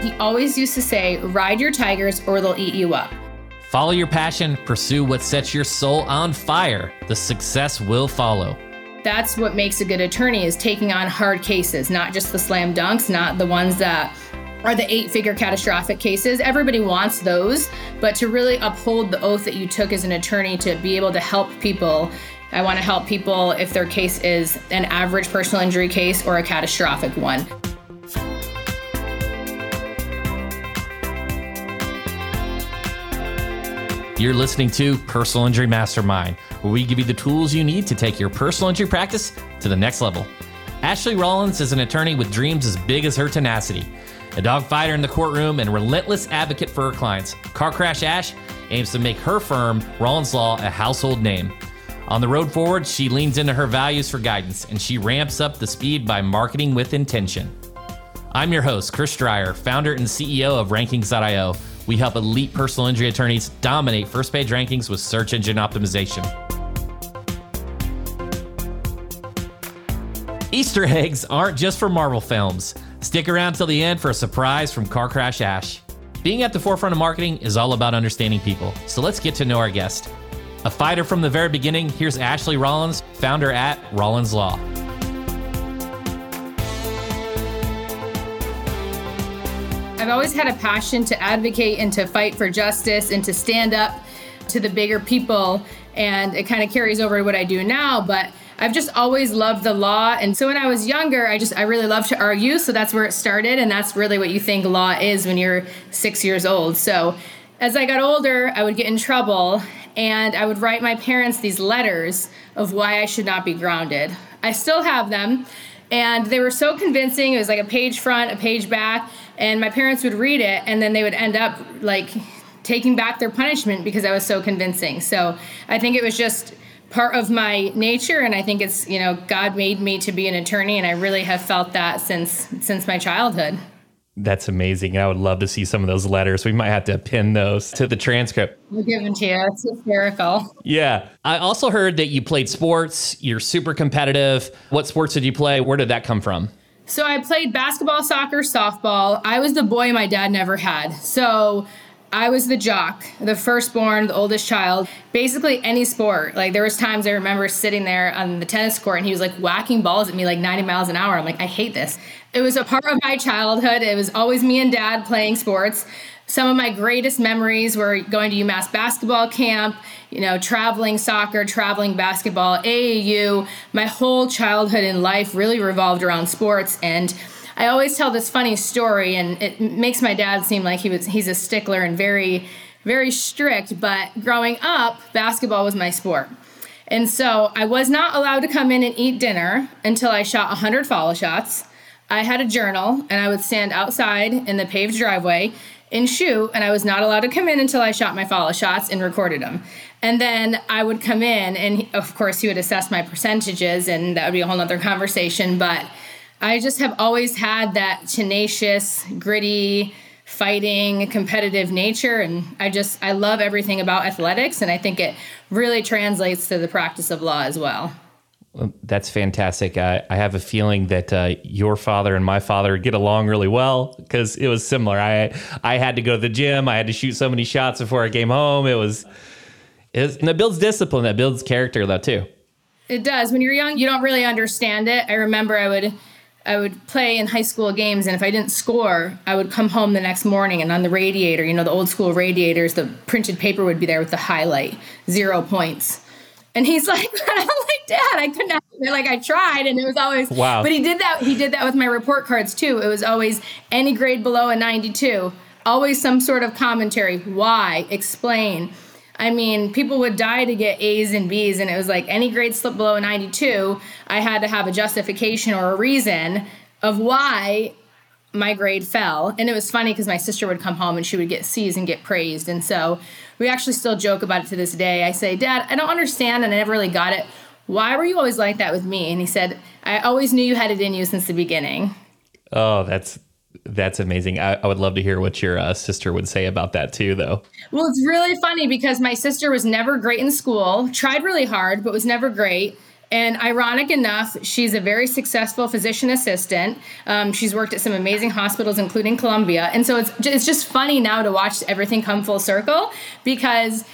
He always used to say, ride your tigers or they'll eat you up. Follow your passion, pursue what sets your soul on fire. The success will follow. That's what makes a good attorney is taking on hard cases, not just the slam dunks, not the ones that are the eight figure catastrophic cases. Everybody wants those, but to really uphold the oath that you took as an attorney to be able to help people. I want to help people if their case is an average personal injury case or a catastrophic one. You're listening to Personal Injury Mastermind, where we give you the tools you need to take your personal injury practice to the next level. Ashley Rollins is an attorney with dreams as big as her tenacity. A dog fighter in the courtroom and relentless advocate for her clients, Car Crash Ash aims to make her firm, Rollins Law, a household name. On the road forward, she leans into her values for guidance and she ramps up the speed by marketing with intention. I'm your host, Chris Dreyer, founder and CEO of Rankings.io we help elite personal injury attorneys dominate first page rankings with search engine optimization. Easter eggs aren't just for Marvel films. Stick around till the end for a surprise from Car Crash Ash. Being at the forefront of marketing is all about understanding people, so let's get to know our guest. A fighter from the very beginning, here's Ashley Rollins, founder at Rollins Law. I've always had a passion to advocate and to fight for justice and to stand up to the bigger people. And it kind of carries over to what I do now. But I've just always loved the law. And so when I was younger, I just, I really loved to argue. So that's where it started. And that's really what you think law is when you're six years old. So as I got older, I would get in trouble and I would write my parents these letters of why I should not be grounded. I still have them. And they were so convincing. It was like a page front, a page back and my parents would read it and then they would end up like taking back their punishment because I was so convincing. So I think it was just part of my nature and I think it's, you know, God made me to be an attorney and I really have felt that since since my childhood. That's amazing. I would love to see some of those letters. We might have to pin those to the transcript. We'll give them to you. It's hysterical. Yeah. I also heard that you played sports. You're super competitive. What sports did you play? Where did that come from? So I played basketball, soccer, softball. I was the boy my dad never had. So I was the jock, the firstborn, the oldest child. Basically any sport. Like there was times I remember sitting there on the tennis court and he was like whacking balls at me like 90 miles an hour. I'm like, I hate this. It was a part of my childhood. It was always me and dad playing sports. Some of my greatest memories were going to UMass basketball camp, you know, traveling soccer, traveling basketball, AAU. My whole childhood and life really revolved around sports. And I always tell this funny story, and it makes my dad seem like he was he's a stickler and very, very strict. But growing up, basketball was my sport. And so I was not allowed to come in and eat dinner until I shot 100 follow shots. I had a journal and I would stand outside in the paved driveway in shoot, and I was not allowed to come in until I shot my follow shots and recorded them. And then I would come in, and of course, he would assess my percentages, and that would be a whole other conversation. But I just have always had that tenacious, gritty, fighting, competitive nature. And I just, I love everything about athletics, and I think it really translates to the practice of law as well. That's fantastic. I, I have a feeling that uh, your father and my father get along really well because it was similar. I I had to go to the gym. I had to shoot so many shots before I came home. It was, it was and that builds discipline. That builds character, though, too. It does. When you're young, you don't really understand it. I remember I would I would play in high school games, and if I didn't score, I would come home the next morning, and on the radiator, you know, the old school radiators, the printed paper would be there with the highlight, zero points and he's like, I'm like, Dad, I couldn't. Have. Like I tried, and it was always wow. But he did that. He did that with my report cards too. It was always any grade below a 92. Always some sort of commentary. Why? Explain. I mean, people would die to get A's and B's, and it was like any grade slip below a 92, I had to have a justification or a reason of why my grade fell. And it was funny because my sister would come home and she would get C's and get praised. And so we actually still joke about it to this day. I say, Dad, I don't understand and I never really got it. Why were you always like that with me? And he said, I always knew you had it in you since the beginning. Oh, that's that's amazing. I, I would love to hear what your uh, sister would say about that too, though. Well, it's really funny because my sister was never great in school, tried really hard, but was never great And ironic enough, she's a very successful physician assistant. Um, she's worked at some amazing hospitals, including Columbia. And so it's, it's just funny now to watch everything come full circle because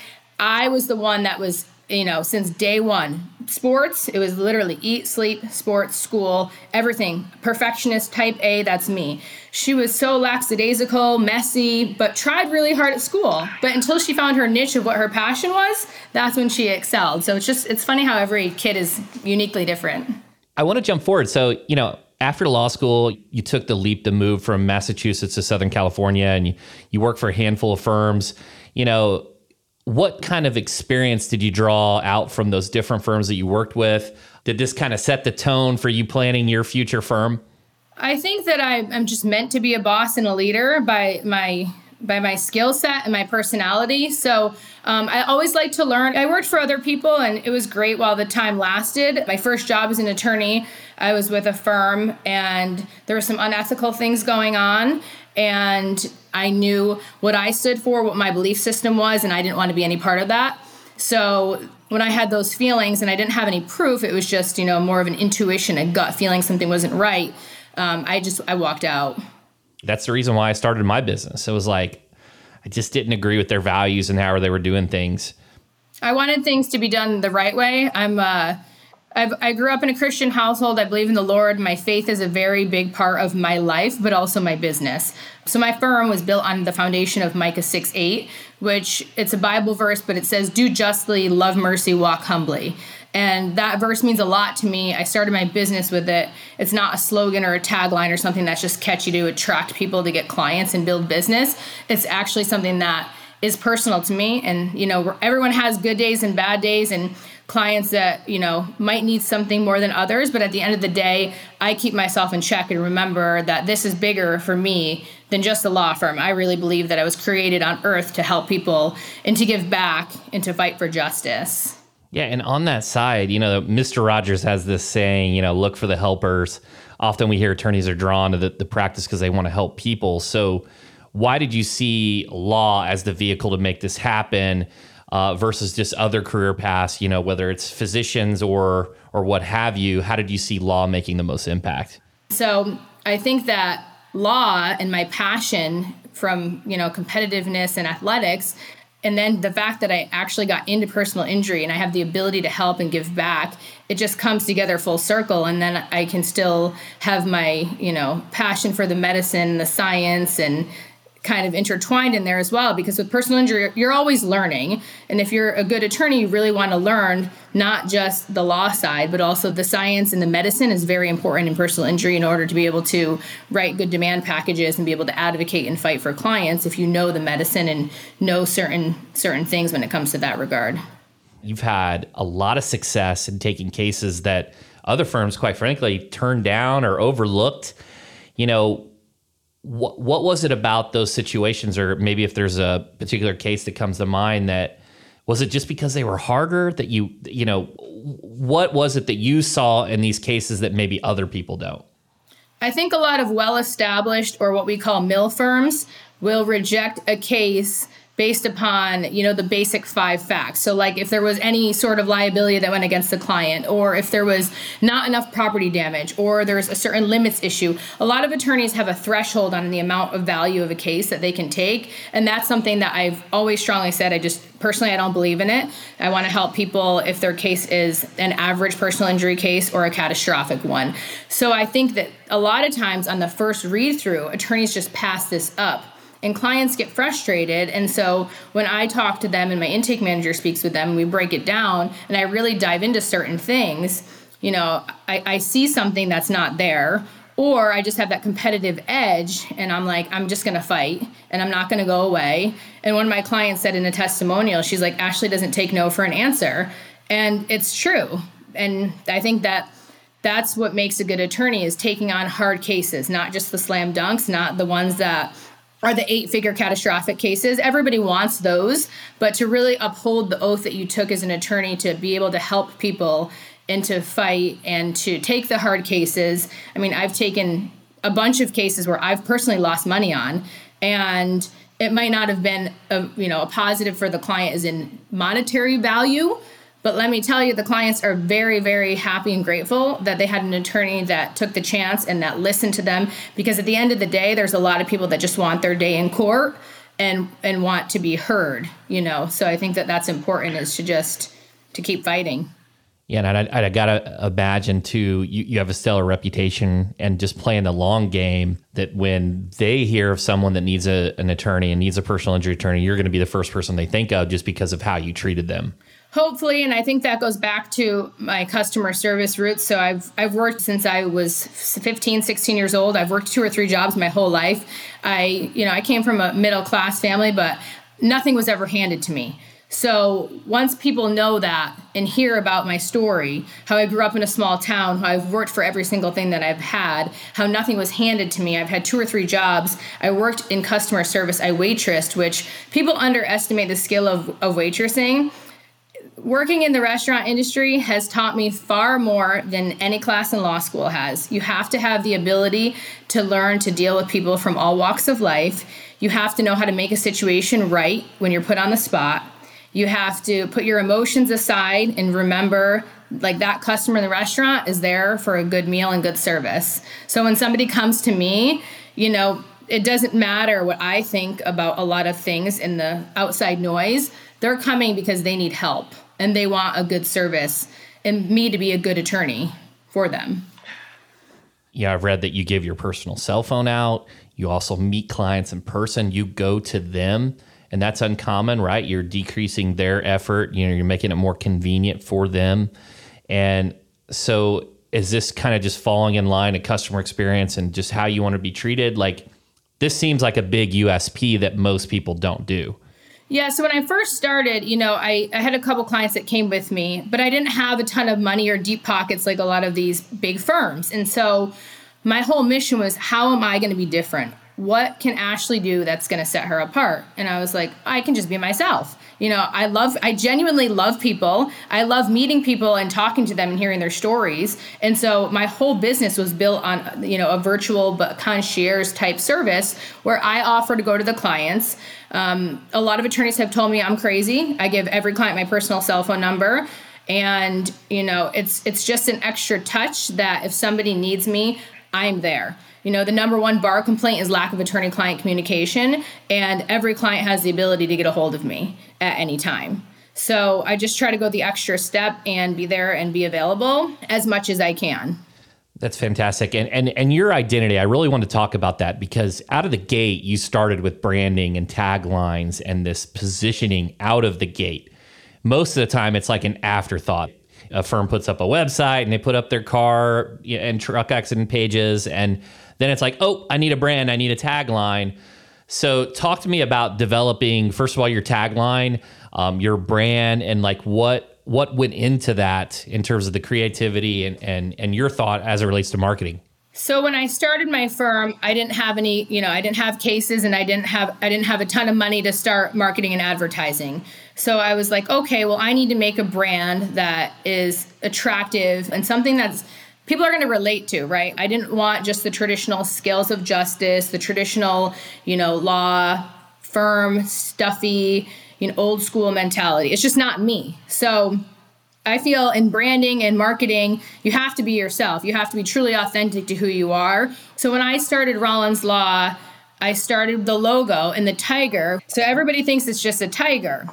I was the one that was you know, since day one. Sports, it was literally eat, sleep, sports, school, everything. Perfectionist type A, that's me. She was so lackadaisical, messy, but tried really hard at school. But until she found her niche of what her passion was, that's when she excelled. So it's just, it's funny how every kid is uniquely different. I want to jump forward. So, you know, after law school, you took the leap to move from Massachusetts to Southern California and you, you work for a handful of firms. You know, what kind of experience did you draw out from those different firms that you worked with? Did this kind of set the tone for you planning your future firm? I think that I, am just meant to be a boss and a leader by my by my skill set and my personality. So um, I always like to learn. I worked for other people and it was great while the time lasted. My first job as an attorney, I was with a firm and there were some unethical things going on and I knew what I stood for, what my belief system was, and I didn't want to be any part of that. So when I had those feelings and I didn't have any proof, it was just you know more of an intuition, a gut feeling something wasn't right. Um, I just I walked out. That's the reason why I started my business. It was like I just didn't agree with their values and how they were doing things. I wanted things to be done the right way. I'm uh, I've, i grew up in a Christian household. I believe in the Lord. My faith is a very big part of my life, but also my business. So my firm was built on the foundation of Micah 6 8, which it's a Bible verse, but it says, Do justly, love mercy, walk humbly. And that verse means a lot to me. I started my business with it. It's not a slogan or a tagline or something that's just catchy to attract people to get clients and build business. It's actually something that is personal to me. And, you know, everyone has good days and bad days. And clients that you know might need something more than others but at the end of the day i keep myself in check and remember that this is bigger for me than just a law firm. I really believe that i was created on earth to help people and to give back and to fight for justice. Yeah and on that side you know mr rogers has this saying you know look for the helpers. Often we hear attorneys are drawn to the, the practice because they want to help people. So why did you see law as the vehicle to make this happen uh, versus just other career paths, you know, whether it's physicians or or what have you? How did you see law making the most impact? So I think that law and my passion from you know competitiveness and athletics and then the fact that I actually got into personal injury and I have the ability to help and give back, it just comes together full circle. And then I can still have my, you know, passion for the medicine, the science, and kind of intertwined in there as well because with personal injury you're always learning. And if you're a good attorney you really want to learn not just the law side but also the science and the medicine is very important in personal injury in order to be able to write good demand packages and be able to advocate and fight for clients if you know the medicine and know certain certain things when it comes to that regard. You've had a lot of success in taking cases that other firms quite frankly turned down or overlooked. You know what what was it about those situations, or maybe if there's a particular case that comes to mind that was it just because they were harder that you you know what was it that you saw in these cases that maybe other people don't? I think a lot of well established or what we call mill firms will reject a case based upon you know the basic five facts. So like if there was any sort of liability that went against the client or if there was not enough property damage or there's a certain limits issue a lot of attorneys have a threshold on the amount of value of a case that they can take. And that's something that i've always strongly said. I just personally i don't believe in it. I want to help people if their case is an average personal injury case or a catastrophic one. So i think that a lot of times on the first read through attorneys just pass this up and clients get frustrated. And so when I talk to them and my intake manager speaks with them, we break it down and I really dive into certain things. You know, I, I see something that's not there, or I just have that competitive edge and I'm like, I'm just gonna fight and I'm not gonna go away. And one of my clients said in a testimonial, she's like, Ashley doesn't take no for an answer. And it's true. And I think that that's what makes a good attorney is taking on hard cases, not just the slam dunks, not the ones that are the eight figure catastrophic cases. Everybody wants those, but to really uphold the oath that you took as an attorney to be able to help people and to fight and to take the hard cases. I mean, I've taken a bunch of cases where I've personally lost money on and it might not have been a, you know, a positive for the client as in monetary value, But let me tell you, the clients are very, very happy and grateful that they had an attorney that took the chance and that listened to them. Because at the end of the day, there's a lot of people that just want their day in court and and want to be heard. You know, so I think that that's important is to just to keep fighting. Yeah, and I, I, gotta imagine too. You, you have a stellar reputation, and just playing the long game. That when they hear of someone that needs a, an attorney and needs a personal injury attorney, you're going to be the first person they think of, just because of how you treated them hopefully and i think that goes back to my customer service roots. So i've i've worked since i was 15 16 years old. I've worked two or three jobs my whole life. I you know i came from a middle class family but nothing was ever handed to me. So once people know that and hear about my story how i grew up in a small town how i've worked for every single thing that i've had how nothing was handed to me. I've had two or three jobs. I worked in customer service. I waitressed which people underestimate the skill of, of waitressing working in the restaurant industry has taught me far more than any class in law school has. You have to have the ability to learn to deal with people from all walks of life. You have to know how to make a situation right when you're put on the spot. You have to put your emotions aside and remember like that customer in the restaurant is there for a good meal and good service. So when somebody comes to me, you know, it doesn't matter what I think about a lot of things in the outside noise. They're coming because they need help and they want a good service and me to be a good attorney for them. Yeah, I've read that you give your personal cell phone out. You also meet clients in person. You go to them, and that's uncommon, right? You're decreasing their effort. You know, you're making it more convenient for them. And so, is this kind of just falling in line a customer experience and just how you want to be treated? Like, this seems like a big USP that most people don't do. Yeah, so when I first started, you know, I, I had a couple clients that came with me, but I didn't have a ton of money or deep pockets like a lot of these big firms. And so my whole mission was how am I going to be different? What can Ashley do that's going to set her apart? And I was like, I can just be myself. You know, I love, I genuinely love people. I love meeting people and talking to them and hearing their stories. And so my whole business was built on, you know, a virtual but concierge type service where I offer to go to the clients. Um, a lot of attorneys have told me I'm crazy. I give every client my personal cell phone number and you know it's it's just an extra touch that if somebody needs me i'm there you know, the number one bar complaint is lack of attorney client communication, and every client has the ability to get a hold of me at any time. So I just try to go the extra step and be there and be available as much as I can. That's fantastic. And and and your identity, I really want to talk about that because out of the gate you started with branding and taglines and this positioning out of the gate. Most of the time it's like an afterthought. A firm puts up a website and they put up their car and truck accident pages and then it's like, oh, I need a brand, I need a tagline. So, talk to me about developing first of all your tagline, um, your brand, and like what what went into that in terms of the creativity and and and your thought as it relates to marketing. So when I started my firm, I didn't have any, you know, I didn't have cases and I didn't have I didn't have a ton of money to start marketing and advertising. So I was like, okay, well, I need to make a brand that is attractive and something that's people are going to relate to, right? I didn't want just the traditional scales of justice, the traditional, you know, law firm, stuffy, you know, old school mentality. It's just not me. So I feel in branding and marketing, you have to be yourself. You have to be truly authentic to who you are. So when I started Rollins Law, I started the logo and the tiger. So everybody thinks it's just a tiger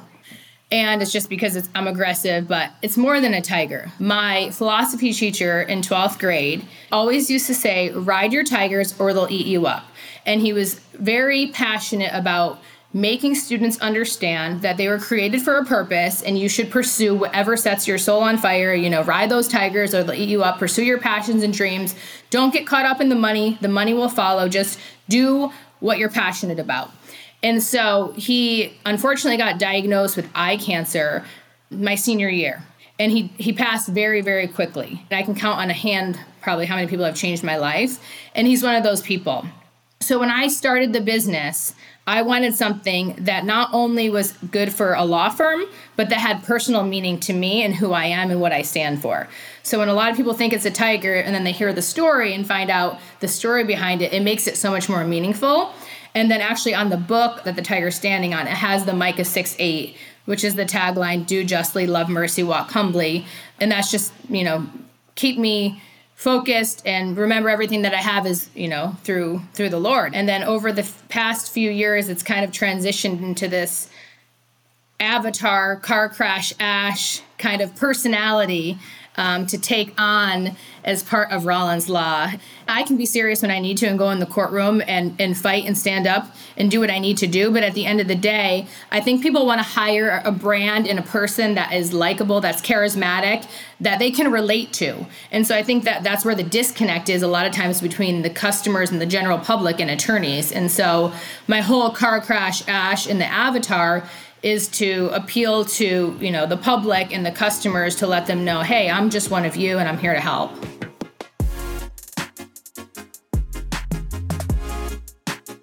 and it's just because it's, I'm aggressive, but it's more than a tiger. My philosophy teacher in 12th grade always used to say, Ride your tigers or they'll eat you up. And he was very passionate about making students understand that they were created for a purpose and you should pursue whatever sets your soul on fire. You know, ride those tigers or they'll eat you up, pursue your passions and dreams. Don't get caught up in the money, the money will follow. Just do what you're passionate about. And so he unfortunately got diagnosed with eye cancer my senior year. And he, he passed very, very quickly. And I can count on a hand probably how many people have changed my life. And he's one of those people. So when I started the business, I wanted something that not only was good for a law firm, but that had personal meaning to me and who I am and what I stand for. So when a lot of people think it's a tiger and then they hear the story and find out the story behind it, it makes it so much more meaningful. And then actually on the book that the tiger's standing on, it has the Micah 6 8 which is the tagline do justly, love mercy, walk humbly. And that's just, you know, keep me focused and remember everything that I have is, you know, through through the Lord. And then over the past few years it's kind of transitioned into this avatar car crash ash kind of personality um, to take on as part of Rollins Law. I can be serious when I need to and go in the courtroom and, and fight and stand up and do what I need to do. But at the end of the day, I think people want to hire a brand and a person that is likable, that's charismatic, that they can relate to. And so I think that that's where the disconnect is a lot of times between the customers and the general public and attorneys. And so my whole car crash ash in the avatar is to appeal to you know the public and the customers to let them know hey i'm just one of you and i'm here to help.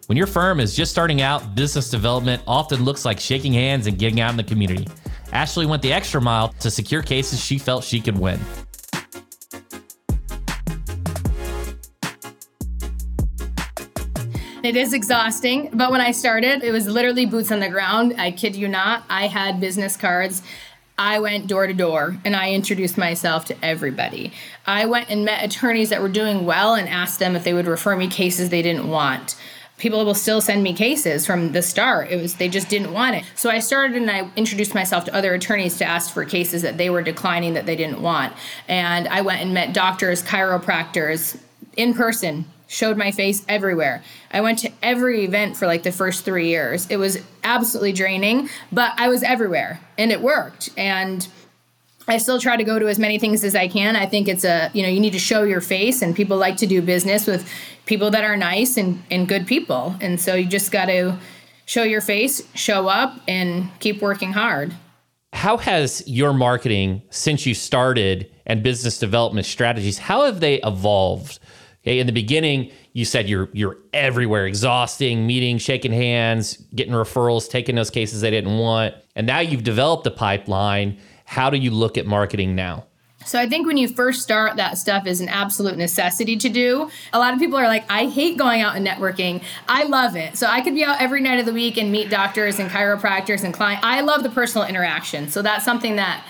When your firm is just starting out business development often looks like shaking hands and getting out in the community. Ashley went the extra mile to secure cases she felt she could win It is exhausting, but when I started, it was literally boots on the ground. I kid you not. I had business cards. I went door to door and I introduced myself to everybody. I went and met attorneys that were doing well and asked them if they would refer me cases they didn't want. People will still send me cases from the start. It was they just didn't want it. So I started and I introduced myself to other attorneys to ask for cases that they were declining that they didn't want. And I went and met doctors, chiropractors in person showed my face everywhere. I went to every event for like the first three years. It was absolutely draining, but I was everywhere and it worked. And I still try to go to as many things as I can. I think it's a, you know, you need to show your face and people like to do business with people that are nice and, and good people. And so you just got to show your face, show up, and keep working hard. How has your marketing since you started and business development strategies, how have they evolved? Okay, in the beginning, you said you're you're everywhere, exhausting, meeting, shaking hands, getting referrals, taking those cases they didn't want, and now you've developed a pipeline. How do you look at marketing now? So I think when you first start, that stuff is an absolute necessity to do. A lot of people are like, I hate going out and networking. I love it. So I could be out every night of the week and meet doctors and chiropractors and clients. I love the personal interaction. So that's something that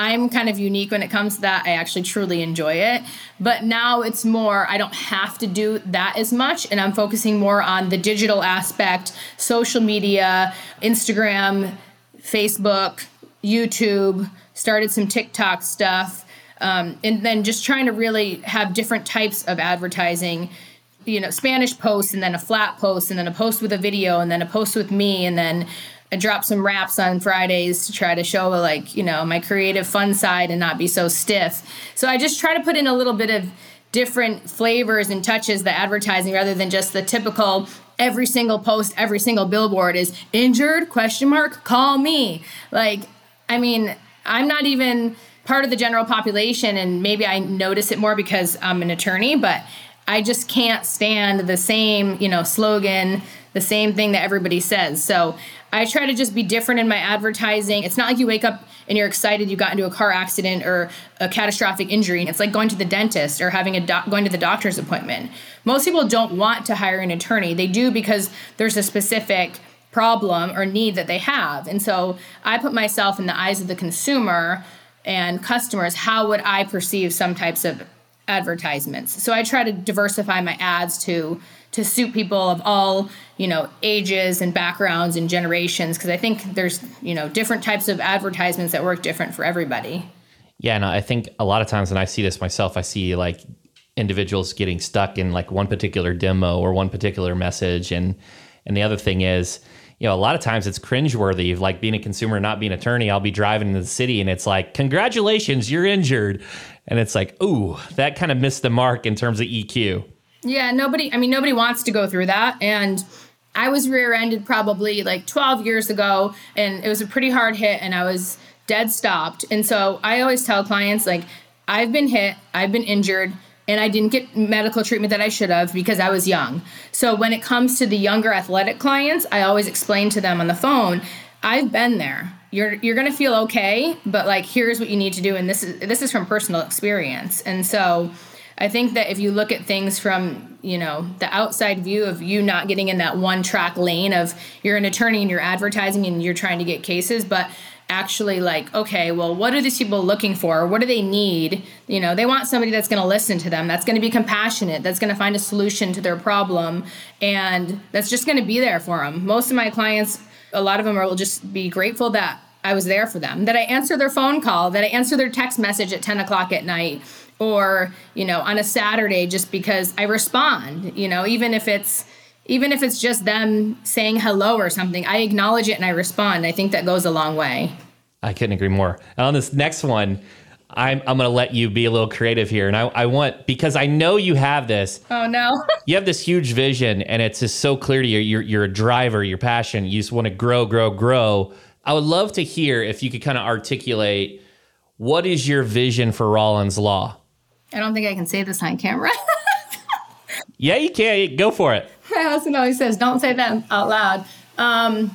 I'm kind of unique when it comes to that. I actually truly enjoy it. But now it's more, I don't have to do that as much. And I'm focusing more on the digital aspect, social media, Instagram, Facebook, YouTube, started some TikTok stuff. Um, and then just trying to really have different types of advertising you know spanish posts and then a flat post and then a post with a video and then a post with me and then I drop some raps on Fridays to try to show like, you know, my creative fun side and not be so stiff. So I just try to put in a little bit of different flavors and touches the advertising rather than just the typical every single post, every single billboard is injured question mark, call me. Like, I mean, I'm not even part of the general population and maybe I notice it more because I'm an attorney, but I just can't stand the same, you know, slogan, the same thing that everybody says. So I try to just be different in my advertising. It's not like you wake up and you're excited you got into a car accident or a catastrophic injury. It's like going to the dentist or having a doc- going to the doctor's appointment. Most people don't want to hire an attorney. They do because there's a specific problem or need that they have. And so I put myself in the eyes of the consumer and customers. How would I perceive some types of advertisements? So I try to diversify my ads to to suit people of all you know ages and backgrounds and generations because i think there's you know different types of advertisements that work different for everybody yeah and i think a lot of times when i see this myself i see like individuals getting stuck in like one particular demo or one particular message and and the other thing is you know, a lot of times it's cringeworthy. Like being a consumer, not being an attorney, I'll be driving in the city and it's like, congratulations, you're injured. And it's like, ooh, that kind of missed the mark in terms of EQ. Yeah, nobody, I mean, nobody wants to go through that. And I was rear ended probably like 12 years ago, and it was a pretty hard hit, and I was dead stopped. And so I always tell clients, like, I've been hit, I've been injured, and I didn't get medical treatment that I should have because I was young. So when it comes to the younger athletic clients, I always explain to them on the phone, I've been there. You're you're to feel okay, but like here's what you need to do and this is this is from personal experience. And so I think that if you look at things from, you know, the outside view of you not getting in that one track lane of you're an attorney and you're advertising and you're trying to get cases, but actually like okay well what are these people looking for? What do they need? You know they want somebody that's going to listen to them that's going to be compassionate that's going to find a solution to their problem and that's just going to be there for them most of my clients a lot of them will just be grateful that i was there for them that i answer their phone call that i answer their text message at 10 o'clock at night or you know on a saturday just because i respond you know even if it's even if it's just them saying hello or something, I acknowledge it and I respond. I think that goes a long way. I couldn't agree more. And on this next one, I'm, I'm going to let you be a little creative here. And I, I want, because I know you have this. Oh, no. you have this huge vision and it's just so clear to you. You're, you're a driver, your passion. You just want to grow, grow, grow. I would love to hear if you could kind of articulate what is your vision for Rollins Law? I don't think I can say this on camera. yeah, you can. Go for it. My husband always says, don't say that out loud. Um,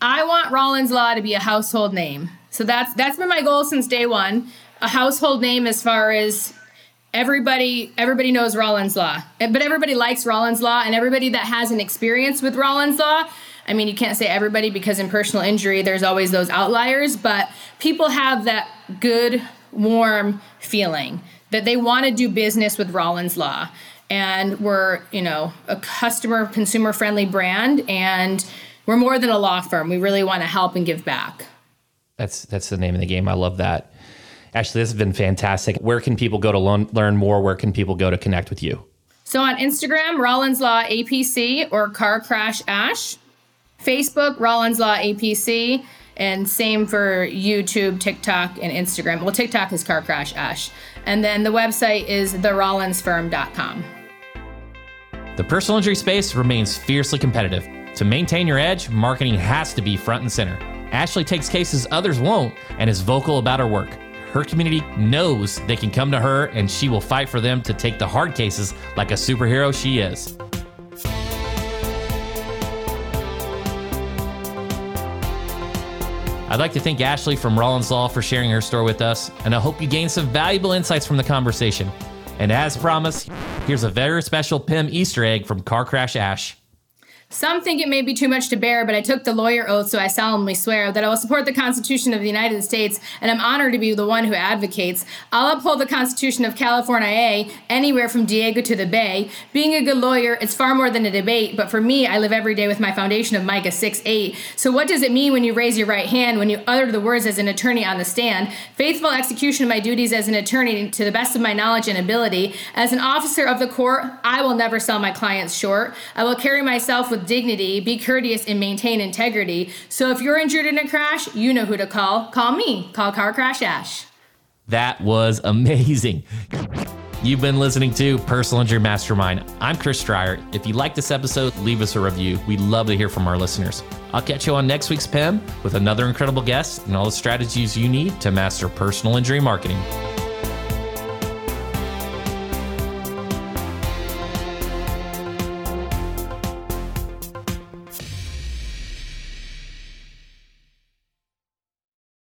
I want Rollins Law to be a household name. So that's that's been my goal since day one. A household name as far as everybody everybody knows Rollins Law. But everybody likes Rollins Law and everybody that has an experience with Rollins Law I mean, you can't say everybody because in personal injury, there's always those outliers, but people have that good, warm feeling that they want to do business with Rollins Law and we're you know a customer consumer friendly brand and we're more than a law firm. We really want to help and give back. That's that's the name of the game. I love that. Ashley this has been fantastic. Where can people go to learn, learn more? Where can people go to connect with you? So on instagram rollins law apc or car crash ash. Facebook rollins law apc and same for youtube tiktok and instagram well tiktok is car crash ash and then the website is therollinsfirm.com the personal injury space remains fiercely competitive. To maintain your edge, marketing has to be front and center. Ashley takes cases others won't and is vocal about her work. Her community knows they can come to her and she will fight for them to take the hard cases like a superhero she is. I'd like to thank Ashley from Rollins Law for sharing her story with us, and I hope you gained some valuable insights from the conversation. And as promised, here's a very special PIM Easter egg from Car Crash Ash. Some think it may be too much to bear, but I took the lawyer oath, so I solemnly swear that I will support the Constitution of the United States, and I'm honored to be the one who advocates. I'll uphold the Constitution of California, A, anywhere from Diego to the Bay. Being a good lawyer, it's far more than a debate, but for me, I live every day with my foundation of Micah 6 8. So, what does it mean when you raise your right hand, when you utter the words as an attorney on the stand? Faithful execution of my duties as an attorney to the best of my knowledge and ability. As an officer of the court, I will never sell my clients short. I will carry myself with dignity, be courteous, and maintain integrity. So if you're injured in a crash, you know who to call. Call me. Call Car Crash Ash. That was amazing. You've been listening to Personal Injury Mastermind. I'm Chris Dreyer. If you like this episode, leave us a review. We'd love to hear from our listeners. I'll catch you on next week's PIM with another incredible guest and all the strategies you need to master personal injury marketing.